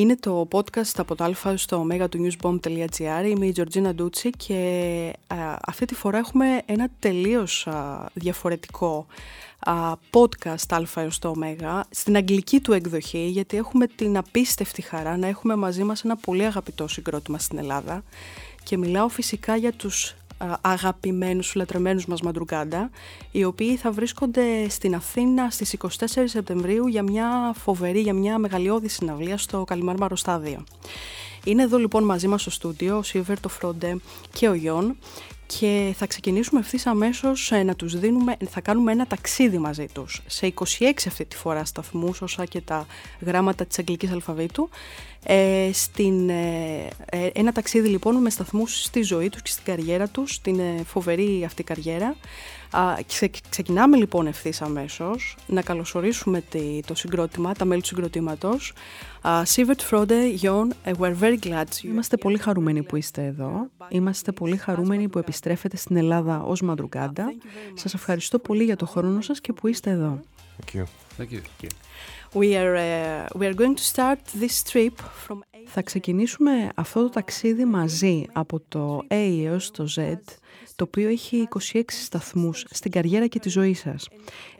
Είναι το podcast από το α στο ωμέγα του newsbomb.gr. Είμαι η Τζορτζίνα Ντούτσι και αυτή τη φορά έχουμε ένα τελείως διαφορετικό podcast α στο ωμέγα στην αγγλική του εκδοχή γιατί έχουμε την απίστευτη χαρά να έχουμε μαζί μας ένα πολύ αγαπητό συγκρότημα στην Ελλάδα και μιλάω φυσικά για τους αγαπημένους, λατρεμένους μας Μαντρουγκάντα, οι οποίοι θα βρίσκονται στην Αθήνα στις 24 Σεπτεμβρίου για μια φοβερή, για μια μεγαλειώδη συναυλία στο Καλιμάρμαρο Στάδιο. Είναι εδώ λοιπόν μαζί μας στο στούντιο ο Σίβερ, το Φρόντε και ο Γιον και θα ξεκινήσουμε ευθύς αμέσως ε, να τους δίνουμε, θα κάνουμε ένα ταξίδι μαζί τους σε 26 αυτή τη φορά σταθμούς όσα και τα γράμματα της αγγλικής αλφαβήτου ε, στην, ε, ε, ένα ταξίδι λοιπόν με σταθμούς στη ζωή τους και στην καριέρα τους, στην φοβερή αυτή καριέρα. Ξεκινάμε λοιπόν ευθύς αμέσως να καλωσορίσουμε το συγκρότημα, τα μέλη του συγκροτήματος. Σίβερτ Φρόντε, Γιον, we're very glad. Είμαστε πολύ χαρούμενοι που είστε εδώ. Είμαστε πολύ χαρούμενοι που επιστρέφετε στην Ελλάδα ως Μαντρουγκάντα. Σας ευχαριστώ πολύ για το χρόνο σας και που είστε εδώ. Thank you. Thank you. We are, uh, we are going to start this trip from... Θα ξεκινήσουμε αυτό το ταξίδι μαζί από το A έως το Z, το οποίο έχει 26 σταθμούς στην καριέρα και τη ζωή σας.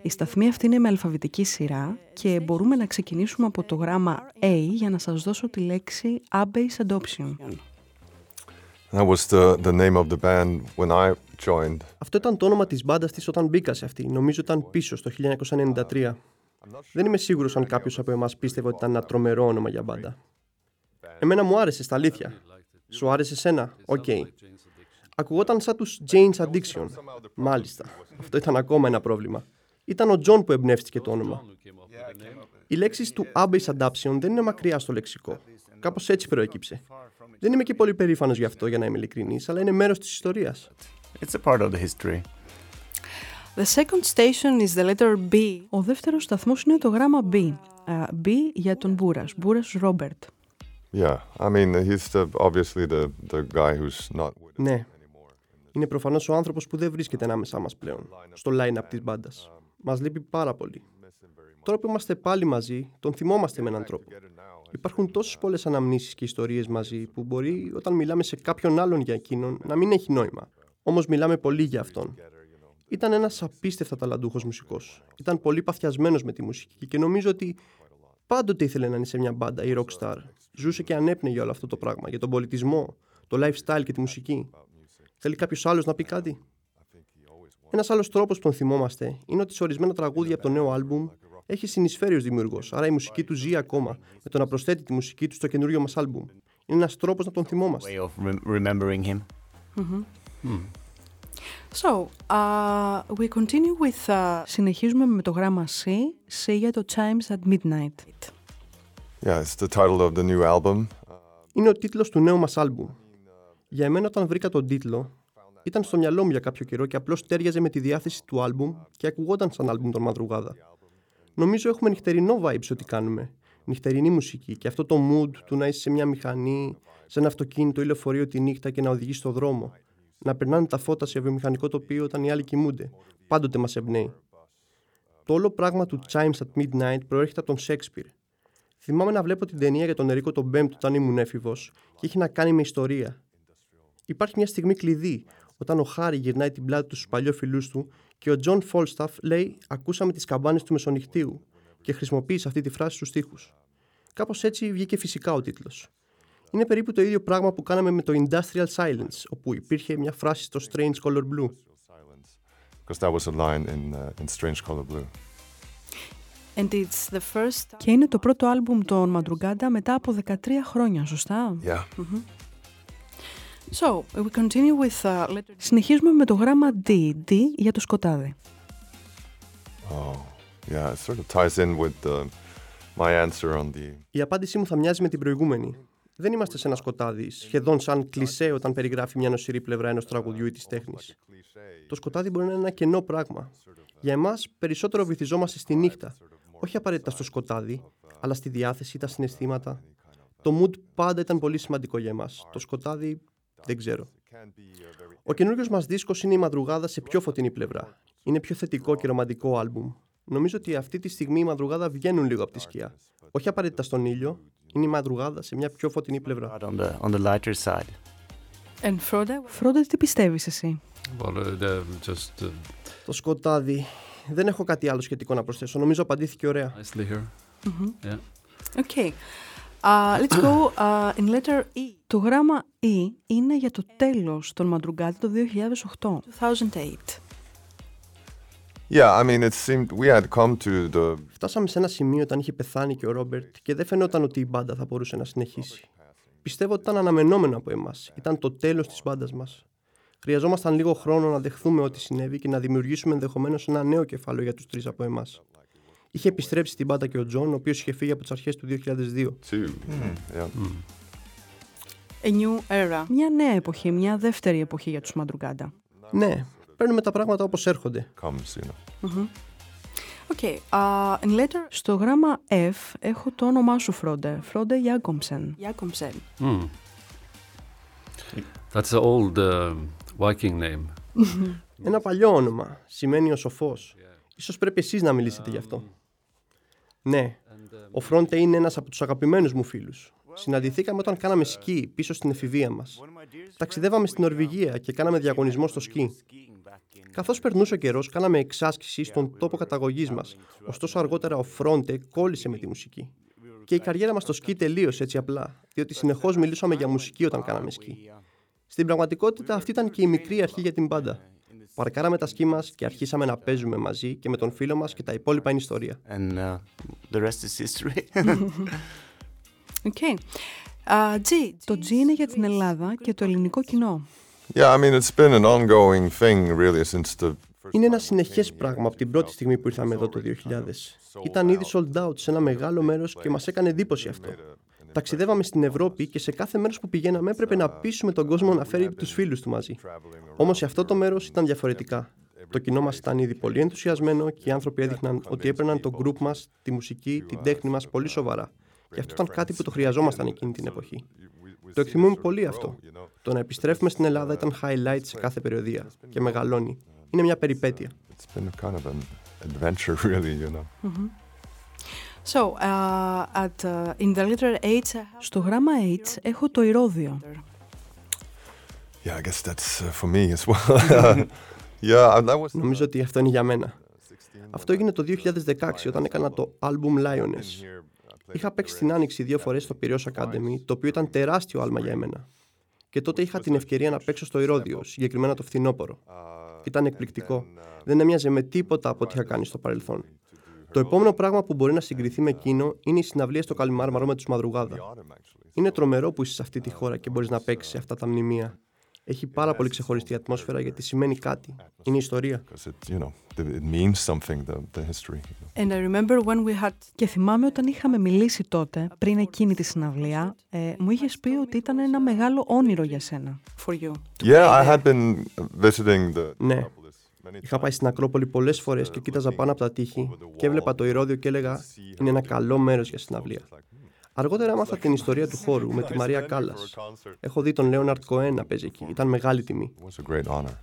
Η σταθμή αυτή είναι με αλφαβητική σειρά και μπορούμε να ξεκινήσουμε από το γράμμα A για να σας δώσω τη λέξη Abbey's Adoption. That was the, the name of the band when I joined. Αυτό ήταν το όνομα της μπάντας της όταν μπήκα σε αυτή. Νομίζω ήταν πίσω στο 1993. Δεν είμαι σίγουρος αν κάποιος από εμάς πίστευε ότι ήταν ένα τρομερό όνομα για μπάντα. Εμένα μου άρεσε στα αλήθεια. Σου άρεσε σένα, οκ. Okay. Ακουγόταν σαν τους Jane's Addiction. Μάλιστα. Αυτό ήταν ακόμα ένα πρόβλημα. Ήταν ο Τζον που εμπνεύστηκε το όνομα. Οι λέξεις του Abbey's Adoption δεν είναι μακριά στο λεξικό. Κάπως έτσι προέκυψε. Δεν είμαι και πολύ περήφανος γι' αυτό, για να είμαι ειλικρινής, αλλά είναι μέρος της ιστορίας. It's a part of the history. The second station is the letter B. Ο δεύτερος σταθμός είναι το γράμμα B. Uh, B για τον Μπούρας. Μπούρας Ρόμπερτ. Yeah, I mean, he's the, obviously the, the guy who's not with ναι. Είναι προφανώς ο άνθρωπος που δεν βρίσκεται ανάμεσά μας πλέον, στο line-up της μπάντας. Μας λείπει πάρα πολύ. Τώρα που είμαστε πάλι μαζί, τον θυμόμαστε με έναν τρόπο. Υπάρχουν τόσες πολλές αναμνήσεις και ιστορίες μαζί που μπορεί όταν μιλάμε σε κάποιον άλλον για εκείνον να μην έχει νόημα. Όμως μιλάμε πολύ για αυτόν ήταν ένας απίστευτα ταλαντούχος μουσικός. Ήταν πολύ παθιασμένος με τη μουσική και νομίζω ότι πάντοτε ήθελε να είναι σε μια μπάντα ή rockstar. Ζούσε και ανέπνεε για όλο αυτό το πράγμα, για τον πολιτισμό, το lifestyle και τη μουσική. Θέλει κάποιος άλλος να πει κάτι; Ένας άλλος τρόπος που τον θυμόμαστε είναι ότι σε ορισμένα τραγούδια από το νέο άλμπουμ έχει συνεισφέρει ως δημιουργός, άρα η μουσική του ζει ακόμα με το να προσθέτει τη μουσική του στο καινούριο μας άλμπουμ. Είναι ένας τρόπος να τον θυμόμαστε. So, uh, we continue with... Uh... Συνεχίζουμε με το γράμμα C, C για το Chimes at Midnight. Yeah, it's the title of the new album. Είναι ο τίτλος του νέου μας άλμπουμ. Για εμένα όταν βρήκα τον τίτλο, ήταν στο μυαλό μου για κάποιο καιρό και απλώς τέριαζε με τη διάθεση του άλμπουμ και ακουγόταν σαν άλμπουμ τον Μαδρουγάδα. Νομίζω έχουμε νυχτερινό vibe σε ό,τι κάνουμε. Νυχτερινή μουσική και αυτό το mood του να είσαι σε μια μηχανή, σε ένα αυτοκίνητο ή λεωφορείο τη νύχτα και να οδηγείς στο δρόμο να περνάνε τα φώτα σε βιομηχανικό τοπίο όταν οι άλλοι κοιμούνται. Πάντοτε μας εμπνέει. Το όλο πράγμα του Chimes at Midnight προέρχεται από τον Σέξπιρ. Θυμάμαι να βλέπω την ταινία για τον Ερίκο τον Πέμπτο όταν ήμουν έφηβος και έχει να κάνει με ιστορία. Υπάρχει μια στιγμή κλειδί όταν ο Χάρη γυρνάει την πλάτη του στους παλιόφιλούς του και ο Τζον Φόλσταφ λέει: Ακούσαμε τις καμπάνες του Μεσονυχτίου και χρησιμοποίησε αυτή τη φράση στους στίχους. Κάπως έτσι βγήκε φυσικά ο τίτλος. Είναι περίπου το ίδιο πράγμα που κάναμε με το Industrial Silence, όπου υπήρχε μια φράση στο Strange Color Blue. Και είναι το πρώτο άλμπουμ των Μαντρουγκάντα μετά από 13 χρόνια, σωστά; Yeah. So, we continue with, uh, Συνεχίζουμε με το γράμμα D, D για το σκοτάδι. Oh, yeah, it sort of ties in with the, my answer on the... Η απάντησή μου θα μοιάζει με την προηγούμενη. Δεν είμαστε σε ένα σκοτάδι, σχεδόν σαν κλισέ όταν περιγράφει μια νοσηρή πλευρά ενός τραγουδιού ή της τέχνης. Το σκοτάδι μπορεί να είναι ένα κενό πράγμα. Για εμάς, περισσότερο βυθιζόμαστε στη νύχτα. Όχι απαραίτητα στο σκοτάδι, αλλά στη διάθεση, τα συναισθήματα. Το mood πάντα ήταν πολύ σημαντικό για εμάς. Το σκοτάδι δεν ξέρω. Ο καινούριο μας δίσκος είναι η μαδρουγάδα σε πιο φωτεινή πλευρά. Είναι πιο θετικό και ρομαντικό άλμπουμ. νομίζω ότι αυτή τη στιγμή η μαδρουγάδα βγαίνουν λίγο από τη σκιά. Όχι απαραίτητα στον ήλιο, είναι η μαδρουγάδα σε μια πιο φωτεινή πλευρά. Out on the on the lighter side. And Frode, Frode, τι πιστεύεις εσύ; Well, uh, the, just uh, Το σκοτάδι. Δεν έχω κάτι άλλο σχετικό να προσθέσω. Νομίζω απαντήθηκε ωραία. nicely here. Yeah. Okay. Uh, let's go uh, in letter E. Το γράμμα E είναι για το τέλος των Μαντρουγκάτη το 2008. 2008. Yeah, I mean, it seemed we had come to the Φτάσαμε σε ένα σημείο όταν είχε πεθάνει και ο Ρόμπερτ και δεν φαινόταν ότι η μπάντα θα μπορούσε να συνεχίσει. Πιστεύω ότι ήταν αναμενόμενο από εμάς. Ήταν το τέλος της μπάντας μας. Χρειαζόμασταν λίγο χρόνο να δεχθούμε ό,τι συνέβη και να δημιουργήσουμε ενδεχομένως ένα νέο κεφάλαιο για τους τρεις από εμάς. Είχε επιστρέψει στην μπάντα και ο Τζον, ο οποίος είχε φύγει από τις αρχές του 2002. two. Yeah. A new era. Μια νέα εποχή, μια δεύτερη εποχή για τους Μαντρουγκάντα. Ναι, παίρνουμε τα πράγματα όπως έρχονται. Comes, you know. Okay, uh, in letter... Στο γράμμα F έχω το όνομά σου, Φρόντε. Φρόντε Γιάκομπσεν. Γιάκομπσεν. Hmm. That's an old uh, Viking name. Ένα παλιό όνομα. Σημαίνει ο σοφός. Ίσως πρέπει εσείς να μιλήσετε γι' αυτό. Ναι, ο Φρόντε είναι ένας από τους αγαπημένους μου φίλους. Συναντηθήκαμε όταν κάναμε σκι πίσω στην εφηβεία μας. Ταξιδεύαμε στην Νορβηγία και κάναμε διαγωνισμό στο σκι. Καθώς περνούσε ο καιρός, κάναμε εξάσκηση στον τόπο καταγωγής μας. Ωστόσο, αργότερα ο Φρόντε κόλλησε με τη μουσική. Και η καριέρα μας στο σκι τελείωσε έτσι απλά, διότι συνεχώς μιλούσαμε για μουσική όταν κάναμε σκι. Στην πραγματικότητα, αυτή ήταν και η μικρή αρχή για την μπάντα. Παρκάραμε τα σκι μας και αρχίσαμε να παίζουμε μαζί και με τον φίλο μας και τα υπόλοιπα είναι ιστορία. And uh, the rest is history. Okay. Uh, G. Το G είναι για την Ελλάδα και το ελληνικό κοινό. Yeah, I mean, it's been an ongoing thing really since the first Είναι ένα συνεχές πράγμα από την πρώτη στιγμή που ήρθαμε εδώ το 2000. Ήταν ήδη sold out σε ένα μεγάλο μέρος και μας έκανε εντύπωση αυτό. Ταξιδεύαμε στην Ευρώπη και σε κάθε μέρος που πηγαίναμε έπρεπε να πείσουμε τον κόσμο να φέρει τους φίλους του μαζί. Όμως σε αυτό το μέρος ήταν διαφορετικά. Το κοινό μας ήταν ήδη πολύ ενθουσιασμένο και οι άνθρωποι έδειχναν ότι έπαιρναν το group μας, τη μουσική, την τέχνη μας πολύ σοβαρά. Και αυτό ήταν κάτι που το χρειαζόμασταν εκείνη την εποχή. Το εκτιμούμε πολύ αυτό. Το να επιστρέφουμε στην Ελλάδα ήταν highlight σε κάθε περιοδία και μεγαλώνει. Είναι μια περιπέτεια. it's So, uh, at, uh, in the letter H, I have... Στο γράμμα H έχω το ηρώδιο. Yeah, I guess that's uh, for me as well. yeah, and that was Νομίζω ότι αυτό είναι για μένα. Αυτό έγινε το 2016 όταν έκανα το album Lioness. Είχα παίξει στην Άνοιξη δύο φορές στο Piraeus Academy, το οποίο ήταν τεράστιο άλμα για εμένα. Και τότε είχα την ευκαιρία να παίξω στο Ηρώδιο, συγκεκριμένα το φθινόπωρο. Ήταν εκπληκτικό. Δεν έμοιαζε με τίποτα από ό,τι είχα κάνει στο παρελθόν. Το επόμενο πράγμα που μπορεί να συγκριθεί με εκείνο είναι η συναυλία στο Καλιμάρμαρο με τους Μαδρουγάδα. Είναι τρομερό που είσαι σε αυτή τη χώρα και μπορείς να παίξεις αυτά τα μνημεία. Έχει πάρα πολύ ξεχωριστή ατμόσφαιρα γιατί σημαίνει κάτι. Είναι ιστορία. because it, you know, it it means something, the, the history. you know. And I remember when we had... Και θυμάμαι όταν είχαμε μιλήσει τότε, πριν εκείνη τη συναυλία, ε, μου είχες πει ότι ήταν ένα μεγάλο όνειρο για σένα. For you. Yeah, I had been visiting the Ναι. Acropolis many Είχα πάει στην Ακρόπολη πολλές φορές και κοίταζα πάνω από τα τείχη και έβλεπα το ηρώδιο και έλεγα Είναι ένα καλό μέρος για συναυλία. Αργότερα έμαθα την ιστορία του χώρου με τη Μαρία Κάλλας. Έχω δει τον Λέοναρτ Κοέ να παίζει εκεί. Ήταν μεγάλη τιμή. It was a great honor.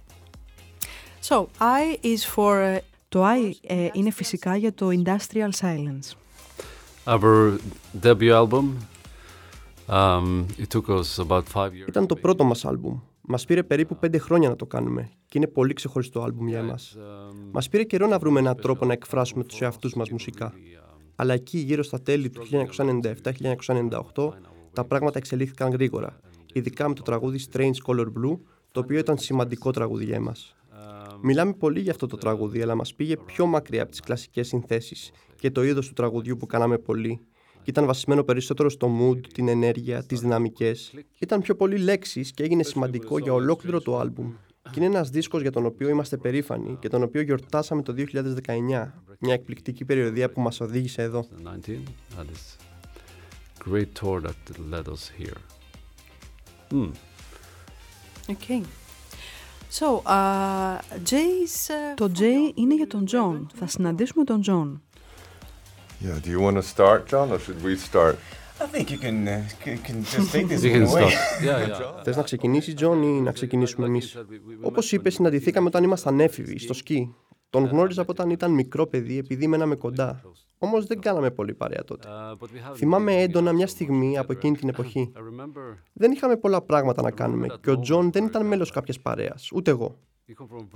So, I is for... uh, Το I ε, είναι φυσικά για το Industrial Silence. Our debut album. Um, it took us about five years. Ήταν το πρώτο μας άλμπουμ. Μας πήρε περίπου πέντε χρόνια να το κάνουμε και είναι πολύ ξεχωριστό άλμπουμ για εμάς. Um, Μας πήρε καιρό να βρούμε έναν τρόπο να εκφράσουμε τους εαυτούς μας μουσικά. Αλλά εκεί, γύρω στα τέλη του 1997-1998, τα πράγματα εξελίχθηκαν γρήγορα. Ειδικά με το τραγούδι Strange Color Blue, το οποίο ήταν σημαντικό τραγούδι για εμάς. Μιλάμε πολύ για αυτό το τραγούδι, αλλά μας πήγε πιο μακριά από τις κλασικές συνθέσεις και το είδος του τραγουδιού που κάναμε πολύ. Και ήταν βασισμένο περισσότερο στο mood, την ενέργεια, τις δυναμικές. Ήταν πιο πολύ λέξεις και έγινε σημαντικό για ολόκληρο το άλμπουμ. Και είναι ένας δίσκος για τον οποίο είμαστε περήφανοι και τον οποίο γιορτάσαμε το 2019. Μια εκπληκτική περιοδία που μας οδήγησε εδώ. 19 had this great tour that led us here. Hmm. Okay. So, uh, J's... uh, Το J είναι για τον John. Θα συναντήσουμε τον John. Yeah, do you want to start, John, or should we start? I think you can, uh, can, can just take this You one can away. start. Yeah, yeah. Θες να ξεκινήσεις, Τζον, ή να ξεκινήσουμε εμείς; Όπως είπες, συναντηθήκαμε όταν ήμασταν έφηβοι, στο σκι. Το Τον γνώριζα από όταν ήταν μικρό παιδί επειδή μέναμε κοντά. Όμως δεν κάναμε πολύ παρέα τότε. Θυμάμαι έντονα μια στιγμή από εκείνη την εποχή. Δεν είχαμε πολλά πράγματα να κάνουμε και ο Τζον δεν ήταν μέλος κάποιας παρέας, ούτε εγώ.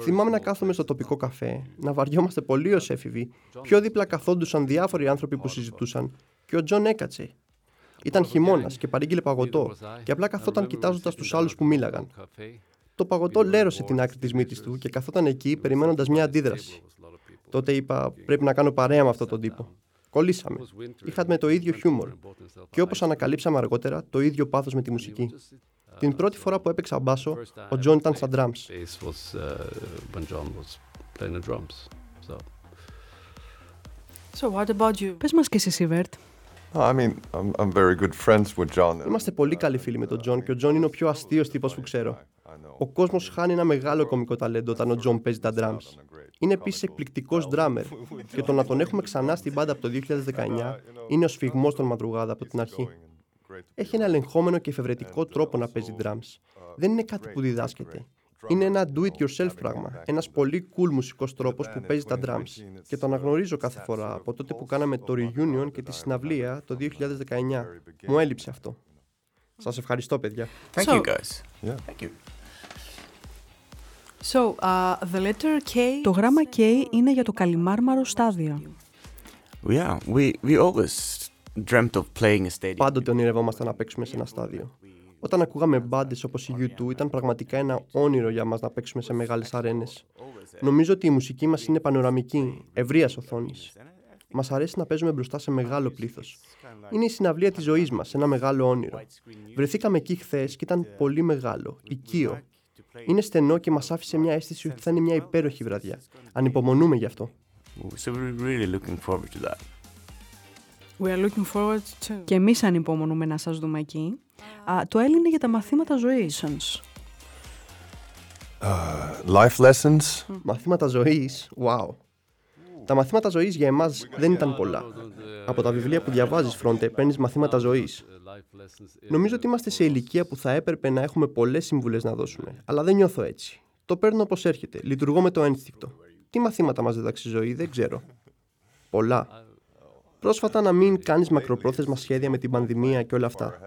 Θυμάμαι να κάθομαι στο τοπικό καφέ, να βαριόμαστε πολύ ως έφηβοι. Πιο δίπλα καθόντουσαν διάφοροι άνθρωποι που συζητούσαν και ο Τζον έκατσε. Ήταν χειμώνας και παρήγγειλε παγωτό και απλά καθόταν κοιτάζοντας τους άλλους που μίλαγαν. Το παγωτό λέρωσε την άκρη της μύτης του και καθόταν εκεί περιμένοντας μια αντίδραση. Τότε είπα: Πρέπει να κάνω παρέα με αυτόν τον τύπο. Κολλήσαμε. Είχαμε το ίδιο χιούμορ. Και όπως ανακαλύψαμε αργότερα, το ίδιο πάθος με τη μουσική. Την πρώτη φορά που έπαιξα μπάσο, ο Τζον ήταν στα drums. Bass was uh, when John was playing the drums. So So what about you? Πες μας και εσύ, Σίβερτ. I mean, I'm, I'm very good friends with John. Είμαστε πολύ καλοί φίλοι με τον Τζον και ο Τζον είναι ο πιο αστείος τύπος που ξέρω. Ο κόσμος χάνει ένα μεγάλο κομικό ταλέντο όταν ο Τζον παίζει τα drums. Είναι επίσης εκπληκτικός drummer και το να τον έχουμε ξανά στην μπάντα από το 2019 είναι ο σφιγμός των Μαδρουγάδα από την αρχή. Έχει ένα ελεγχόμενο και εφευρετικό τρόπο να παίζει drums. Δεν είναι κάτι που διδάσκεται. Είναι ένα do-it-yourself πράγμα. Ένας πολύ cool μουσικός τρόπος που παίζει τα drums. Και το αναγνωρίζω κάθε φορά από τότε που κάναμε το reunion και τη συναυλία το 2019. Μου έλειψε αυτό. Σας ευχαριστώ, παιδιά. Thank So- you guys. Yeah. Thank you. So, uh, the letter K... Το γράμμα K είναι για το καλυμάρμαρο στάδιο. Yeah, we we always dreamt of playing a stadium. Πάντοτε ονειρευόμασταν να παίξουμε σε ένα στάδιο. Όταν ακούγαμε μπάντες όπως η U2, ήταν πραγματικά ένα όνειρο για μας να παίξουμε σε μεγάλες αρένες. Νομίζω ότι η μουσική μας είναι πανοραμική, ευρείας οθόνης. Μας αρέσει να παίζουμε μπροστά σε μεγάλο πλήθος. Είναι η συναυλία της ζωής μας, ένα μεγάλο όνειρο. Βρεθήκαμε εκεί χθες και ήταν πολύ μεγάλο, οικείο. Είναι στενό και μας άφησε μια αίσθηση ότι θα είναι μια υπέροχη βραδιά. Ανυπομονούμε γι' αυτό. So we're really looking forward to that. We are looking forward to... Και εμείς ανυπομονούμε να σας δούμε εκεί. Α, το L είναι για τα μαθήματα ζωής. Life lessons. Μαθήματα ζωής, wow. Τα μαθήματα ζωής για εμάς δεν ήταν πολλά. Από τα βιβλία που διαβάζεις, Φρόντε, παίρνεις μαθήματα ζωής. Νομίζω ότι είμαστε σε ηλικία που θα έπρεπε να έχουμε πολλές συμβουλές να δώσουμε, αλλά δεν νιώθω έτσι. Το παίρνω όπως έρχεται. Λειτουργώ με το ένστικτο. Τι μαθήματα μας δίδαξε η ζωή, δεν ξέρω. Πολλά. Πρόσφατα να μην κάνεις μακροπρόθεσμα σχέδια με την πανδημία και όλα αυτά.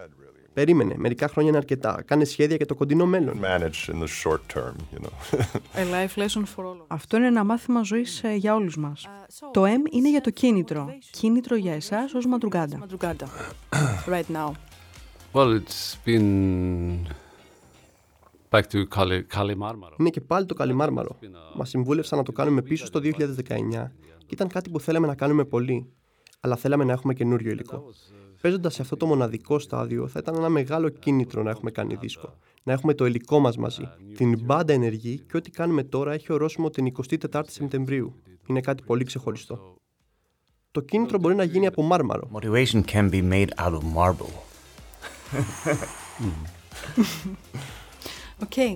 Περίμενε, μερικά χρόνια είναι αρκετά. Κάνε σχέδια για το κοντινό μέλλον. Manage in the short term, you know. A life lesson for all of us. Αυτό είναι ένα μάθημα ζωής ε, για όλους μας. Το M είναι για το κίνητρο. Κίνητρο για εσάς ως Μαντρουγκάντα. Madrugada. right now. well, it's been back to Kali Kali Marmara. Είναι και πάλι το καλυμάρμαρο. Μας συμβούλευσαν να το κάνουμε πίσω στο 2019 και ήταν κάτι που θέλαμε να κάνουμε πολύ. Αλλά θέλαμε να έχουμε καινούριο υλικό. Παίζοντας σε αυτό το μοναδικό στάδιο, θα ήταν ένα μεγάλο κίνητρο να έχουμε κάνει δίσκο. Να έχουμε το υλικό μας μαζί. Την μπάντα ενεργή και ό,τι κάνουμε τώρα έχει ορόσημο την 24η Σεπτεμβρίου. Είναι κάτι πολύ ξεχωριστό. Το κίνητρο μπορεί να γίνει από μάρμαρο. Motivation can be made out of marble. Okay.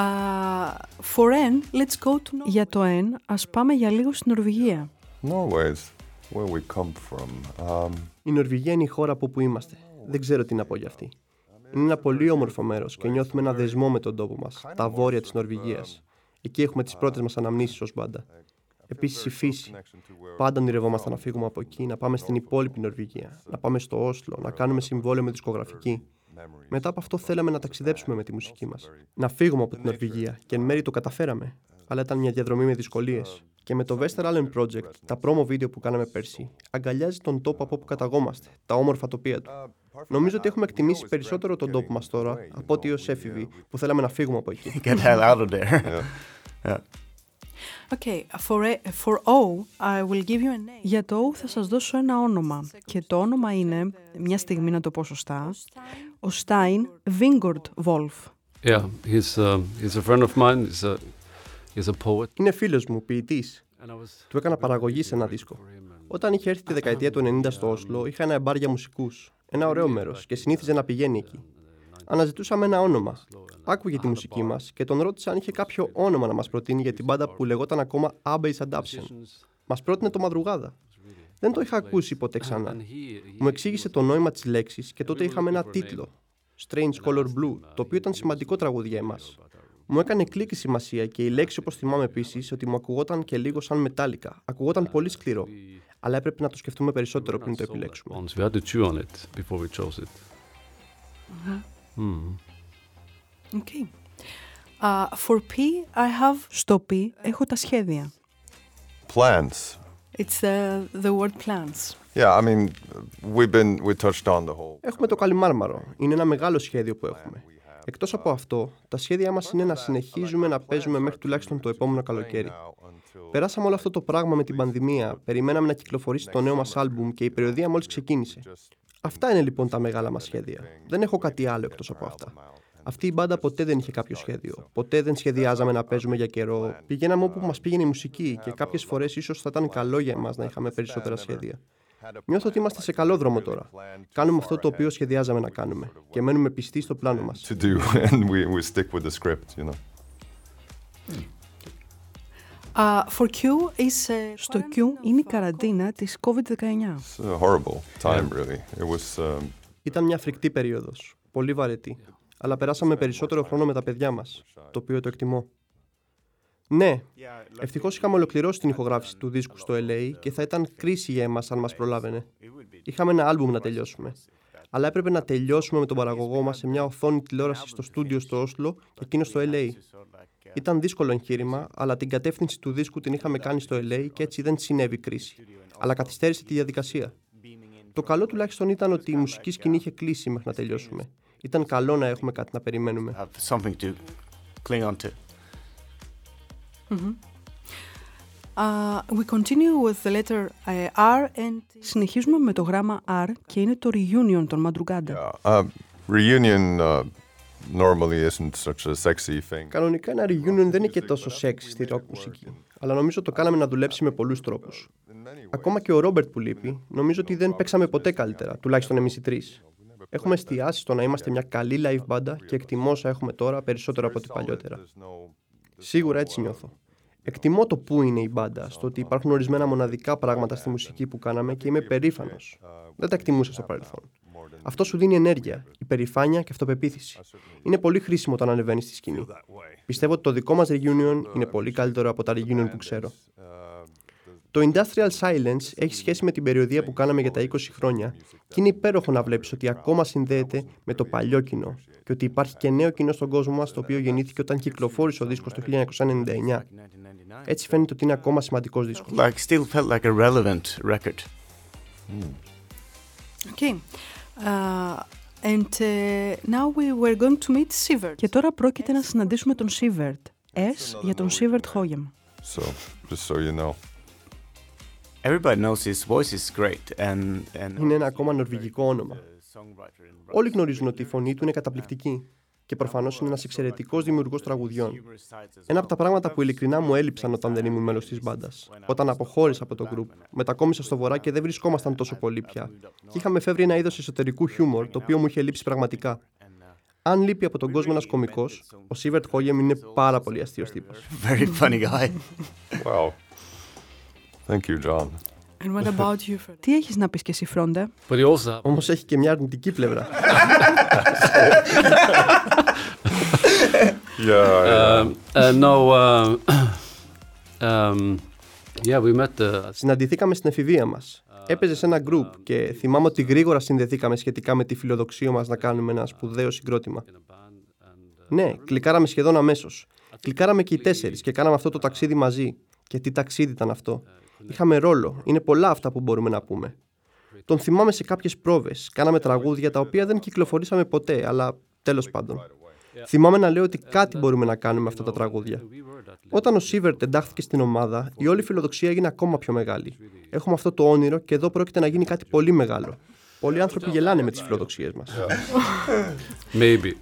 Uh, for N, let's go to Norway. Για το N, ας πάμε για λίγο στην Νορβηγία. Norway is where we come from. Um, Η Νορβηγία είναι η χώρα από όπου είμαστε. Δεν ξέρω τι να πω για αυτή. Είναι ένα πολύ όμορφο μέρος και νιώθουμε ένα δεσμό με τον τόπο μας, τα βόρεια της Νορβηγίας. Εκεί έχουμε τις πρώτες μας αναμνήσεις ως μπάντα. Επίσης η φύση. Πάντα ονειρευόμασταν να φύγουμε από εκεί, να πάμε στην υπόλοιπη Νορβηγία, να πάμε στο Όσλο, να κάνουμε συμβόλαιο με δισκογραφική. Μετά από αυτό θέλαμε να ταξιδέψουμε με τη μουσική μας. Να φύγουμε από την Νορβηγία και εν μέρει το καταφέραμε. Αλλά ήταν μια διαδρομή με δυσκολίες. Και με το Wester Allen Project, τα promo βίντεο που κάναμε πέρσι, αγκαλιάζει τον τόπο από όπου καταγόμαστε, τα όμορφα τοπία του. Νομίζω ότι έχουμε εκτιμήσει περισσότερο τον τόπο μας τώρα από ότι ως έφηβοι που θέλαμε να φύγουμε από εκεί. Get the hell out of there. yeah. Okay, for, A, for O, I will give you a name. Για το O θα σας δώσω ένα όνομα. Και το όνομα είναι, μια στιγμή να το πω σωστά, ο Στάιν Βίγκορντ Βόλφ. Yeah, he's uh, he's a friend of mine. He's a he's a poet. Είναι φίλος μου, ποιητής. And I was Του έκανα παραγωγή σε ένα δίσκο. Όταν είχε έρθει τη δεκαετία του 90 στο Όσλο, είχα ένα μπαρ για μουσικούς. Ένα ωραίο μέρος και συνήθιζε να πηγαίνει εκεί. Αναζητούσαμε ένα όνομα. Άκουγε τη μουσική μας και τον ρώτησα αν είχε κάποιο όνομα να μας προτείνει για την μπάντα που λεγόταν ακόμα Abbey's Adaption. Μας πρότεινε το Μαδρουγάδα. Δεν το είχα ακούσει ποτέ ξανά. Μου εξήγησε το νόημα της λέξης και τότε είχαμε ένα τίτλο. Strange Color Blue, το οποίο ήταν σημαντικό τραγούδι για εμάς. Μου έκανε κλικ η σημασία και η λέξη όπως θυμάμαι επίσης ότι μου ακουγόταν και λίγο σαν μετάλλικα. Ακουγόταν πολύ σκληρό. Αλλά έπρεπε να το σκεφτούμε περισσότερο πριν το επιλέξουμε. We had to chew on it before we chose it. Mm. Okay. Uh, for P, I have... Στο P έχω τα σχέδια. Plans. It's the, the word plans. Yeah, I mean, we've been we touched on the whole. Έχουμε το Καλιμάρμαρο. Είναι ένα μεγάλο σχέδιο που έχουμε. Εκτός από αυτό, τα σχέδιά μας είναι να συνεχίζουμε να παίζουμε μέχρι τουλάχιστον το επόμενο καλοκαίρι. Περάσαμε όλο αυτό το πράγμα με την πανδημία, περιμέναμε να κυκλοφορήσει το νέο μας άλμπουμ και η περιοδία μόλις ξεκίνησε. Αυτά είναι λοιπόν τα μεγάλα μας σχέδια. Δεν έχω κάτι άλλο εκτός από αυτά. Αυτή η μπάντα ποτέ δεν είχε κάποιο σχέδιο. Ποτέ δεν σχεδιάζαμε να παίζουμε για καιρό. Πηγαίναμε όπου μας πήγαινε η μουσική και κάποιες φορές ίσως θα ήταν καλό για εμάς να είχαμε περισσότερα σχέδια. Νιώθω ότι είμαστε σε καλό δρόμο τώρα. Κάνουμε αυτό το οποίο σχεδιάζαμε να κάνουμε και μένουμε πιστοί στο πλάνο μας. to do, and we, we stick with the script, you know. Uh, for Q is... uh, Στο Q είναι η καραντίνα της COVID-19. It's a horrible time, really. It was. Um, Ήταν μια φρικτή περίοδος. Πολύ βαρετή. Αλλά περάσαμε περισσότερο χρόνο με τα παιδιά μας. Το οποίο το εκτιμώ. Ναι, ευτυχώς είχαμε ολοκληρώσει την ηχογράφηση του δίσκου στο LA και θα ήταν κρίση για εμάς αν μας προλάβαινε. Είχαμε ένα άλμπουμ να τελειώσουμε. Αλλά έπρεπε να τελειώσουμε με τον παραγωγό μας σε μια οθόνη τηλεόρασης στο στούντιο στο Όσλο και εκείνο στο LA. Ήταν δύσκολο εγχείρημα, αλλά την κατεύθυνση του δίσκου την είχαμε κάνει στο LA και έτσι δεν συνέβη κρίση. Αλλά καθυστέρησε τη διαδικασία. Το καλό τουλάχιστον ήταν ότι η μουσική σκηνή είχε κλείσει μέχρι να τελειώσουμε. Ήταν καλό να έχουμε κάτι να περιμένουμε. We continue with the letter uh, R and... Συνεχίζουμε με το γράμμα R και είναι το reunion των Μαντρουγκάντα. yeah. Uh, reunion uh, normally isn't such a sexy thing. Κανονικά ένα reunion δεν είναι και τόσο σεξ στη rock μουσική. Αλλά νομίζω το κάναμε να δουλέψει με πολλούς τρόπους. Ακόμα και ο Ρόμπερτ που λείπει, νομίζω ότι δεν παίξαμε ποτέ καλύτερα, τουλάχιστον εμείς οι τρεις. Έχουμε εστιάσει στο να είμαστε μια καλή live μπάντα και εκτιμώ όσα έχουμε τώρα περισσότερο από ό,τι παλιότερα. Σίγουρα έτσι νιώθω. Εκτιμώ το πού είναι η μπάντα, στο ότι υπάρχουν ορισμένα μοναδικά πράγματα στη μουσική που κάναμε και είμαι περήφανος. Δεν τα εκτιμούσα στο παρελθόν. Αυτό σου δίνει ενέργεια, υπερηφάνεια και αυτοπεποίθηση. Είναι πολύ χρήσιμο όταν ανεβαίνεις στη σκηνή. Πιστεύω ότι το δικό μας reunion είναι πολύ καλύτερο από τα reunion που ξέρω. Το Industrial Silence έχει σχέση με την περιοδία που κάναμε για τα 20 χρόνια και είναι υπέροχο να βλέπεις ότι ακόμα συνδέεται με το παλιό κοινό και ότι υπάρχει και νέο κοινό στον κόσμο μας το οποίο γεννήθηκε όταν κυκλοφόρησε ο δίσκος το 1999. Έτσι φαίνεται ότι είναι ακόμα σημαντικός δίσκος. Like, still felt like a relevant record. Okay. Uh, and uh, now we were going to meet Sivert. Και τώρα πρόκειται να συναντήσουμε τον Σίβερτ. S για τον Σίβερτ Χόγεμ. So, just so you know. Everybody knows his voice is great, and and Είναι ένα ακόμα νορβηγικό όνομα. songwriter in Όλοι γνωρίζουν ότι η φωνή του είναι καταπληκτική και προφανώς είναι ένας εξαιρετικός δημιουργός τραγουδιών. Ένα από τα πράγματα που ειλικρινά μου έλειψαν όταν δεν ήμουν μέλος της μπάντας. Όταν αποχώρησα από το group, μετακόμισα στο βορρά και δεν βρισκόμασταν τόσο πολύ πια. Και είχαμε φεύγει ένα είδος εσωτερικού χιούμορ, το οποίο μου είχε λείψει πραγματικά. Αν λείπει από τον κόσμο ένας κωμικός, ο Σίβερτ Χόγεμ είναι πάρα πολύ αστείος τύπος. very funny guy. Wow. Thank you, John. And what about you, Fred? Τι έχεις να πεις και εσύ, Φρόντε; But he also Όμως έχει και μια αρνητική πλευρά. Yeah. yeah. Um, uh, no, um, um, yeah, we met uh, Συναντηθήκαμε στην εφηβεία μας. Έπαιζε σε ένα group και θυμάμαι ότι γρήγορα συνδεθήκαμε σχετικά με τη φιλοδοξία μας να κάνουμε ένα σπουδαίο συγκρότημα. Ναι, κλικάραμε σχεδόν αμέσως. Κλικάραμε και οι τέσσερις και κάναμε αυτό το ταξίδι μαζί. Και τι ταξίδι ήταν αυτό; Είχαμε ρόλο. Είναι πολλά αυτά που μπορούμε να πούμε. Τον θυμάμαι σε κάποιες πρόβες. Κάναμε τραγούδια τα οποία δεν κυκλοφορήσαμε ποτέ, αλλά τέλος πάντων. Θυμάμαι να λέω ότι κάτι μπορούμε να κάνουμε με αυτά τα τραγούδια. Όταν ο Σίβερτ εντάχθηκε στην ομάδα, η όλη φιλοδοξία έγινε ακόμα πιο μεγάλη. Έχουμε αυτό το όνειρο και εδώ πρόκειται να γίνει κάτι πολύ μεγάλο. Πολλοί άνθρωποι γελάνε με τις φιλοδοξίες μας. maybe.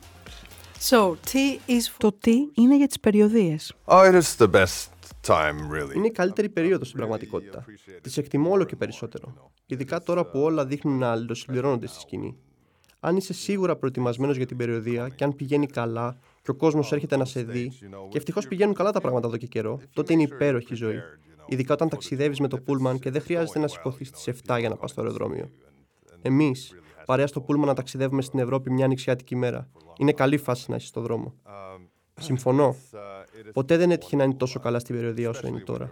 So, T is Το τι είναι για τις περιοδίες. Oh, it is the best time, really. Είναι η καλύτερη περίοδος στην πραγματικότητα. Τις εκτιμώ όλο και περισσότερο. Ειδικά τώρα που όλα δείχνουν να αλληλοσυμπληρώνονται στη σκηνή. Αν είσαι σίγουρα προετοιμασμένος για την περιοδία και αν πηγαίνει καλά και ο κόσμος έρχεται να σε δει, και ευτυχώς πηγαίνουν καλά τα πράγματα εδώ και καιρό, τότε είναι υπέροχη η ζωή. Ειδικά όταν ταξιδεύεις με το πούλμαν και δεν χρειάζεται να σηκωθείς στι 7 για να πας στο αεροδρόμιο. Εμείς, παρέα στο πούλμαν να ταξιδεύουμε στην Ευρώπη μια νηξιάτικη μέρα. Είναι καλή φάση να είσαι στο δρόμο. Συμφωνώ. Ποτέ δεν έτυχε να είναι τόσο καλά στην περιοδία όσο είναι τώρα.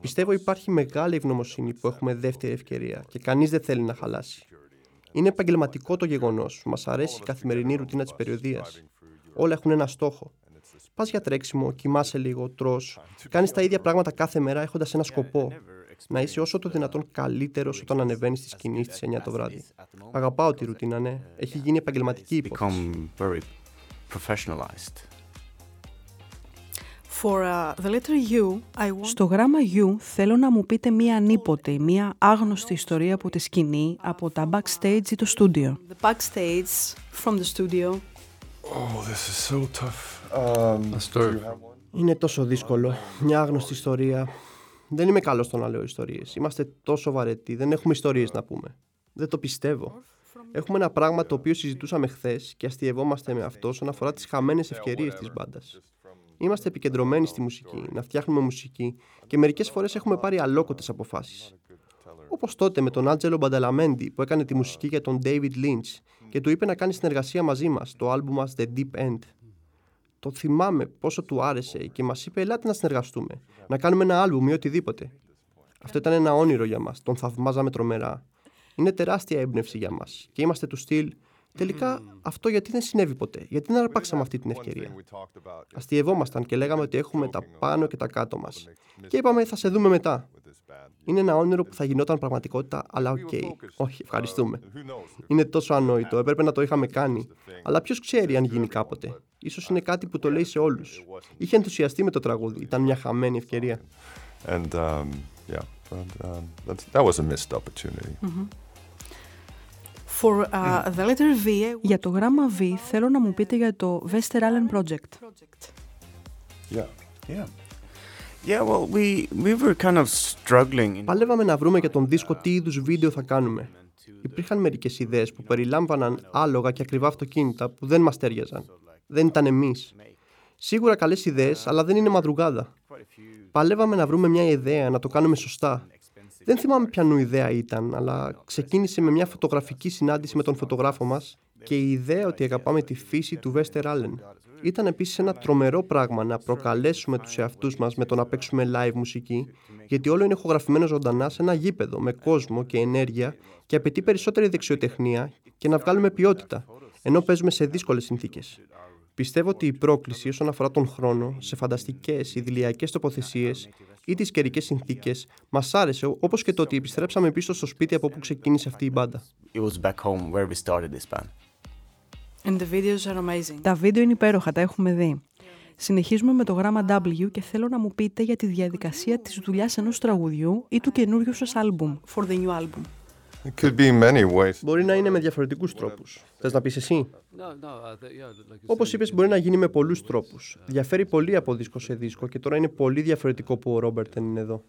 Πιστεύω υπάρχει μεγάλη ευγνωμοσύνη που έχουμε δεύτερη ευκαιρία και κανείς δεν θέλει να χαλάσει. Είναι επαγγελματικό το γεγονός. Μας αρέσει η καθημερινή ρουτίνα της περιοδίας. Όλα έχουν ένα στόχο. Πας για τρέξιμο, κοιμάσαι λίγο, τρώ. Κάνεις τα ίδια πράγματα κάθε μέρα έχοντας ένα σκοπό. Να είσαι όσο το δυνατόν καλύτερος όταν ανεβαίνεις στη σκηνή στις 9 το βράδυ. Αγαπάω τη ρουτίνα, ναι. Έχει γίνει επαγγελματική υπόθεση. For, uh, the letter U, I want... Στο γράμμα U θέλω να μου πείτε μία ανίποτε, μία άγνωστη ιστορία από τη σκηνή, από τα backstage ή το στούντιο. The backstage from the studio. Oh, this is so tough. Um, Είναι τόσο δύσκολο. Μια άγνωστη ιστορία. Δεν είμαι καλός στο να λέω ιστορίες. Είμαστε τόσο βαρετοί. Δεν έχουμε ιστορίες να πούμε. Δεν το πιστεύω. Έχουμε ένα πράγμα το οποίο συζητούσαμε χθες και αστειευόμαστε με αυτό όσον αφορά τις χαμένες ευκαιρίες της μπάντας. Είμαστε επικεντρωμένοι στη μουσική, να φτιάχνουμε μουσική και μερικές φορές έχουμε πάρει αλόκοτες αποφάσεις. Όπως τότε με τον Άντζελο Μπανταλαμέντι που έκανε τη μουσική για τον David Lynch και του είπε να κάνει συνεργασία μαζί μας, το άλμπου μας The Deep End. Το θυμάμαι πόσο του άρεσε και μας είπε: Ελάτε να συνεργαστούμε, να κάνουμε ένα άλμπουμ ή οτιδήποτε. Αυτό ήταν ένα όνειρο για μας. Τον θαυμάζαμε τρομερά. Είναι τεράστια έμπνευση για μας και είμαστε του στυλ. Τελικά αυτό γιατί δεν συνέβη ποτέ, γιατί δεν αρπάξαμε αυτή την ευκαιρία; Αστειευόμασταν και λέγαμε ότι έχουμε τα πάνω και τα κάτω μας. Και είπαμε θα σε δούμε μετά. Είναι ένα όνειρο που θα γινόταν πραγματικότητα, αλλά OK. Okay. Όχι, ευχαριστούμε. Είναι τόσο ανόητο, έπρεπε να το είχαμε κάνει. Αλλά ποιος ξέρει αν γίνει κάποτε; σω είναι κάτι που το λέει σε όλους. Είχε ενθουσιαστεί με το τραγούδι, ήταν μια χαμένη ευκαιρία. And um, yeah, but, um, that was a missed opportunity. Mm-hmm. For, uh, the letter v, για το γράμμα V θέλω να μου πείτε για το Vesterålen Project. Yeah. Yeah. Yeah, well, we, we were kind of struggling. Παλεύαμε να βρούμε για τον δίσκο τι είδους βίντεο θα κάνουμε. Υπήρχαν μερικές ιδέες που περιλάμβαναν άλογα και ακριβά αυτοκίνητα που δεν μας τέριαζαν. Δεν ήταν εμείς. Σίγουρα καλές ιδέες, αλλά δεν είναι μαδρουγάδα. Παλεύαμε να βρούμε μια ιδέα, να το κάνουμε σωστά. Δεν θυμάμαι ποιανού ιδέα ήταν, αλλά ξεκίνησε με μια φωτογραφική συνάντηση με τον φωτογράφο μας και η ιδέα ότι αγαπάμε τη φύση του Βέστερ Άλεν. Ήταν επίσης ένα τρομερό πράγμα να προκαλέσουμε τους εαυτούς μας με το να παίξουμε live μουσική, γιατί όλο είναι ηχογραφημένο ζωντανά σε ένα γήπεδο με κόσμο και ενέργεια και απαιτεί περισσότερη δεξιοτεχνία και να βγάλουμε ποιότητα, ενώ παίζουμε σε δύσκολες συνθήκες. Πιστεύω ότι η πρόκληση όσον αφορά τον χρόνο σε φανταστικές ιδηλιακές τοποθεσίες ή τις καιρικές συνθήκες μας άρεσε, όπως και το ότι επιστρέψαμε πίσω στο σπίτι από όπου ξεκίνησε αυτή η μπάντα. Τα βίντεο είναι υπέροχα, τα έχουμε δει. Συνεχίζουμε με το γράμμα W και θέλω να μου πείτε για τη διαδικασία της δουλειάς ενός τραγουδιού ή του καινούριου σας άλμπουμ. For the new album. It could be many ways. Μπορεί να είναι με διαφορετικούς τρόπους. Θες να πεις εσύ; Uh, Όπως είπες μπορεί να γίνει με πολλούς τρόπους. Διαφέρει πολύ από δίσκο σε δίσκο και τώρα είναι πολύ διαφορετικό που ο Ρόμπερτ δεν είναι εδώ.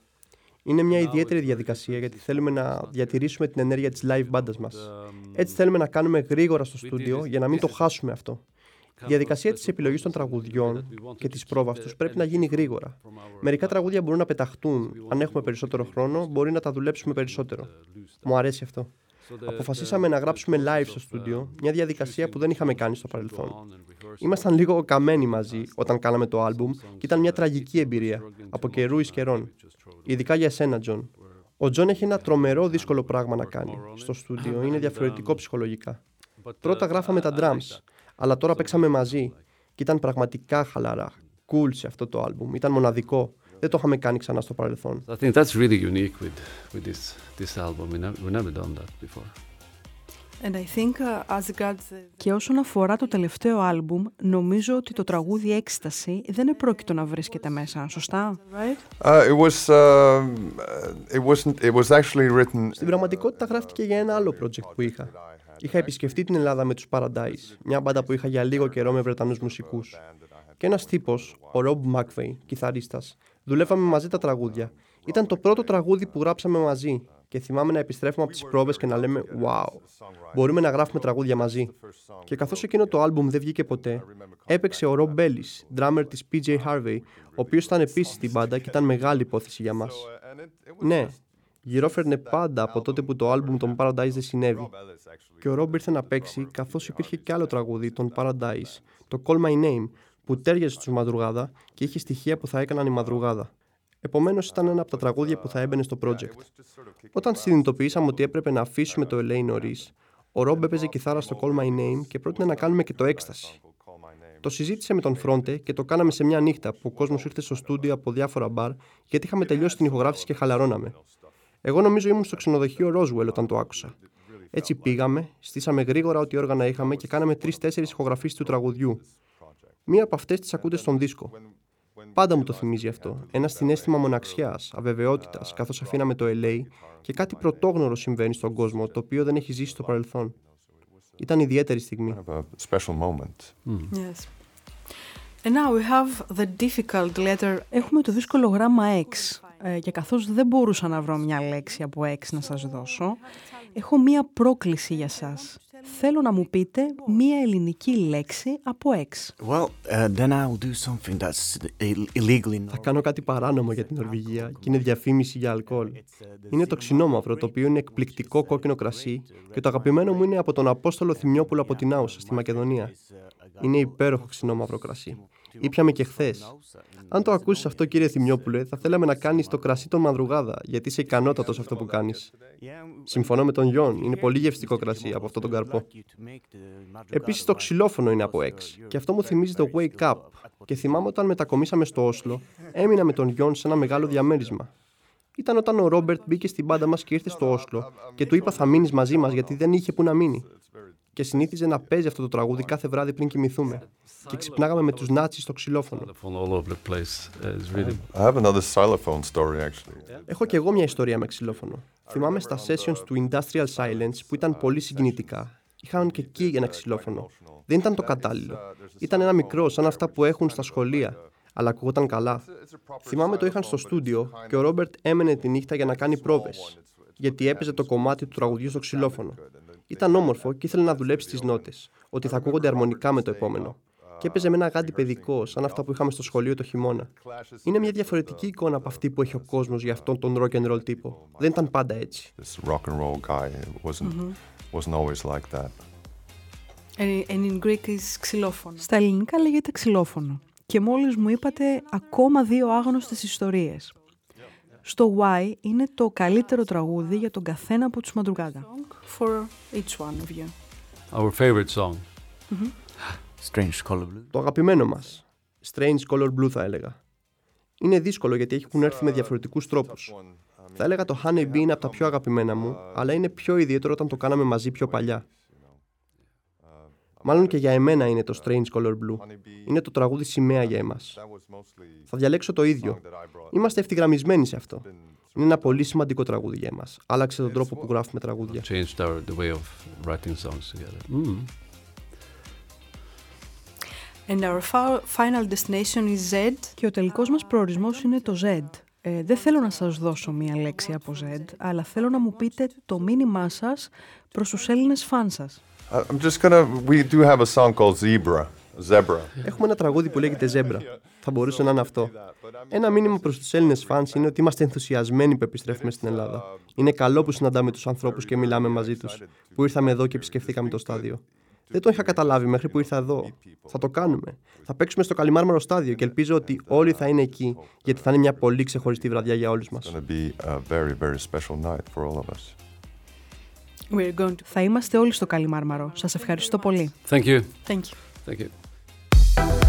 Είναι μια ιδιαίτερη διαδικασία γιατί θέλουμε να διατηρήσουμε την ενέργεια της live μπάντας μας. Έτσι θέλουμε να κάνουμε γρήγορα στο στούντιο για να μην το χάσουμε αυτό. Η διαδικασία της επιλογής των τραγουδιών και της πρόβας τους πρέπει να γίνει γρήγορα. Μερικά τραγούδια μπορούν να πεταχτούν. Αν έχουμε περισσότερο χρόνο, μπορεί να τα δουλέψουμε περισσότερο. Μου αρέσει αυτό. Αποφασίσαμε να γράψουμε live στο στούντιο, μια διαδικασία που δεν είχαμε κάνει στο παρελθόν. Ήμασταν λίγο καμένοι μαζί όταν κάναμε το άλμπουμ και ήταν μια τραγική εμπειρία, από καιρού εις καιρόν. Ειδικά για εσένα, Τζον. Ο Τζον έχει ένα τρομερό δύσκολο πράγμα να κάνει. Στο στούντιο είναι διαφορετικό ψυχολογικά. Πρώτα γράφαμε τα drums, αλλά τώρα παίξαμε μαζί και ήταν πραγματικά χαλαρά. Cool σε αυτό το άλμπουμ. Ήταν μοναδικό. Δεν το είχαμε κάνει ξανά στο παρελθόν. I think that's really unique with, with this, this album. We never, we never done that before. And I think, uh, as regards... Και όσον αφορά το τελευταίο άλμπουμ, νομίζω ότι το τραγούδι «Έκσταση» δεν επρόκειτο να βρίσκεται μέσα, σωστά; Right? Uh, it was, uh, it wasn't, it was actually written... Στην πραγματικότητα γράφτηκε για ένα άλλο project που είχα. Είχα επισκεφτεί την Ελλάδα με τους Paradise, μια μπάντα που είχα για λίγο καιρό με Βρετανούς μουσικούς. Και ένας τύπος, ο Rob McVeigh, κιθαρίστας, δουλεύαμε μαζί τα τραγούδια. Ήταν το πρώτο τραγούδι που γράψαμε μαζί και θυμάμαι να επιστρέφουμε από τις πρόβες και να λέμε «Wow, μπορούμε να γράφουμε τραγούδια μαζί». Και καθώς εκείνο το άλμπουμ δεν βγήκε ποτέ, έπαιξε ο Rob Bellis, drummer της PJ Harvey, ο οποίος ήταν επίσης στην μπάντα και ήταν μεγάλη υπόθεση για μας. Ναι, γυρόφερνε πάντα από τότε που το άλμπουμ των Paradise δεν συνέβη. Και ο Ρόμπ ήρθε να παίξει καθώς υπήρχε και άλλο τραγούδι των Paradise, το Call My Name, που τέριαζε στους Μαδρουγάδα και είχε στοιχεία που θα έκαναν η Μαδρουγάδα. Επομένως, ήταν ένα από τα τραγούδια που θα έμπαινε στο project. Όταν συνειδητοποιήσαμε ότι έπρεπε να αφήσουμε το LA νωρίς, ο Ρόμπ έπαιζε κιθάρα στο Call My Name και πρότεινε να κάνουμε και το έκσταση. Το συζήτησε με τον Φρόντε και το κάναμε σε μια νύχτα που ο κόσμος ήρθε στο στούντιο από διάφορα μπαρ γιατί είχαμε τελειώσει την ηχογράφηση και χαλαρώναμε. Εγώ νομίζω ήμουν στο ξενοδοχείο Roswell όταν το άκουσα. Έτσι πήγαμε, στήσαμε γρήγορα ό,τι όργανα είχαμε και κάναμε τρει-τέσσερι ηχογραφήσεις του τραγουδιού. Μία από αυτές τις ακούτε στον δίσκο. Πάντα μου το θυμίζει αυτό. Ένα συνέστημα μοναξιάς, αβεβαιότητας, καθώς αφήναμε το LA και κάτι πρωτόγνωρο συμβαίνει στον κόσμο, το οποίο δεν έχει ζήσει στο παρελθόν. Ήταν ιδιαίτερη στιγμή. Yes. And now we have the difficult letter. Έχουμε το δύσκολο γράμμα X ε, και καθώς δεν μπορούσα να βρω μια λέξη από X να σας δώσω, έχω μια πρόκληση για σας. Θέλω να μου πείτε μία ελληνική λέξη από X. Well, uh, then I'll do something that's illegally Θα κάνω κάτι παράνομο για την Νορβηγία και είναι διαφήμιση για αλκοόλ. Είναι το ξινόμαυρο, το οποίο είναι εκπληκτικό κόκκινο κρασί και το αγαπημένο μου είναι από τον Απόστολο Θυμιόπουλο από την Άουσα, στη Μακεδονία. Είναι υπέροχο ξινόμαυρο κρασί. Ήπιαμε και χθες. Αν το ακούσεις αυτό, κύριε Θυμιόπουλε, θα θέλαμε να κάνεις το κρασί των Μανδρουγάδα, γιατί είσαι ικανότατος αυτό που κάνεις. Συμφωνώ με τον Γιόν, είναι πολύ γευστικό κρασί από αυτόν τον καρπό. Επίσης, το ξυλόφωνο είναι από έξι. Και αυτό μου θυμίζει το Wake Up. Και θυμάμαι όταν μετακομίσαμε στο Όσλο, έμεινα με τον Γιόν σε ένα μεγάλο διαμέρισμα. Ήταν όταν ο Ρόμπερτ μπήκε στην μπάντα μας και ήρθε στο Όσλο και του είπα θα μείνεις μαζί μας γιατί δεν είχε που να μείνει και συνήθιζε να παίζει αυτό το τραγούδι κάθε βράδυ πριν κοιμηθούμε. Και ξυπνάγαμε με τους Νάτσις στο ξυλόφωνο. Έχω και εγώ μια ιστορία με ξυλόφωνο. Θυμάμαι στα sessions του Industrial Silence που ήταν πολύ συγκινητικά. Είχαν και εκεί ένα ξυλόφωνο. Δεν ήταν το κατάλληλο. Ήταν ένα μικρό, σαν αυτά που έχουν στα σχολεία, αλλά ακούγονταν καλά. Θυμάμαι το είχαν στο στούντιο και ο Ρόμπερτ έμενε τη νύχτα για να κάνει πρόβες, γιατί έπαιζε το κομμάτι του τραγουδιού στο ξυλόφωνο. Ήταν όμορφο και ήθελε να δουλέψει τι νότες, ότι θα ακούγονται αρμονικά με το επόμενο. Και έπαιζε με ένα γάντι παιδικό, σαν αυτά που είχαμε στο σχολείο το χειμώνα. Είναι μια διαφορετική εικόνα από αυτή που έχει ο κόσμος για αυτόν τον rock and roll τύπο. Δεν ήταν πάντα έτσι. rock and roll guy wasn't, wasn't always like that. And in Greek is ξυλόφωνο. Στα ελληνικά λέγεται ξυλόφωνο. Και μόλις μου είπατε ακόμα δύο άγνωστες ιστορίες. Στο Y είναι το καλύτερο τραγούδι για τον καθένα από τους Μαντρουγάδα. For each one of you. Our favorite song. Strange Color Blue. Το αγαπημένο μας. Strange Color Blue θα έλεγα. Είναι δύσκολο γιατί έχουν έρθει με διαφορετικούς τρόπους. Θα έλεγα το Honey Bee είναι από τα πιο αγαπημένα μου, αλλά είναι πιο ιδιαίτερο όταν το κάναμε μαζί πιο παλιά. Μάλλον και για εμένα είναι το Strange Color Blue. Είναι το τραγούδι σημαία για εμάς. Θα διαλέξω το ίδιο. Είμαστε ευθυγραμμισμένοι σε αυτό. Είναι ένα πολύ σημαντικό τραγούδι για εμάς. Άλλαξε τον τρόπο που γράφουμε τραγούδια. Changed our, the way of writing songs together. Mm. And our fa- final destination is Z. Και ο τελικός μας προορισμός είναι το Z. Ε, δεν θέλω να σας δώσω μία λέξη από Z, αλλά θέλω να μου πείτε το μήνυμά σας προς τους Έλληνες φαν σας. Uh, I'm just gonna. We do have a song called Zebra. Zebra. Έχουμε ένα τραγούδι που λέγεται Ζέμπρα. Θα μπορούσε να είναι αυτό. Ένα μήνυμα προς τους Έλληνες φαν είναι ότι είμαστε ενθουσιασμένοι που επιστρέφουμε στην Ελλάδα. Είναι καλό που συναντάμε τους ανθρώπους και μιλάμε μαζί τους. Που ήρθαμε εδώ και επισκεφθήκαμε το στάδιο. Δεν το είχα καταλάβει μέχρι που ήρθα εδώ. Θα το κάνουμε. Θα παίξουμε στο Καλιμάρμαρο στάδιο και ελπίζω ότι όλοι θα είναι εκεί, γιατί θα είναι μια πολύ ξεχωριστή βραδιά για όλους μας. We're going to... Θα είμαστε όλοι στο Καλή Μάρμαρο. Σας ευχαριστώ πολύ. Thank you. Thank you. Thank you.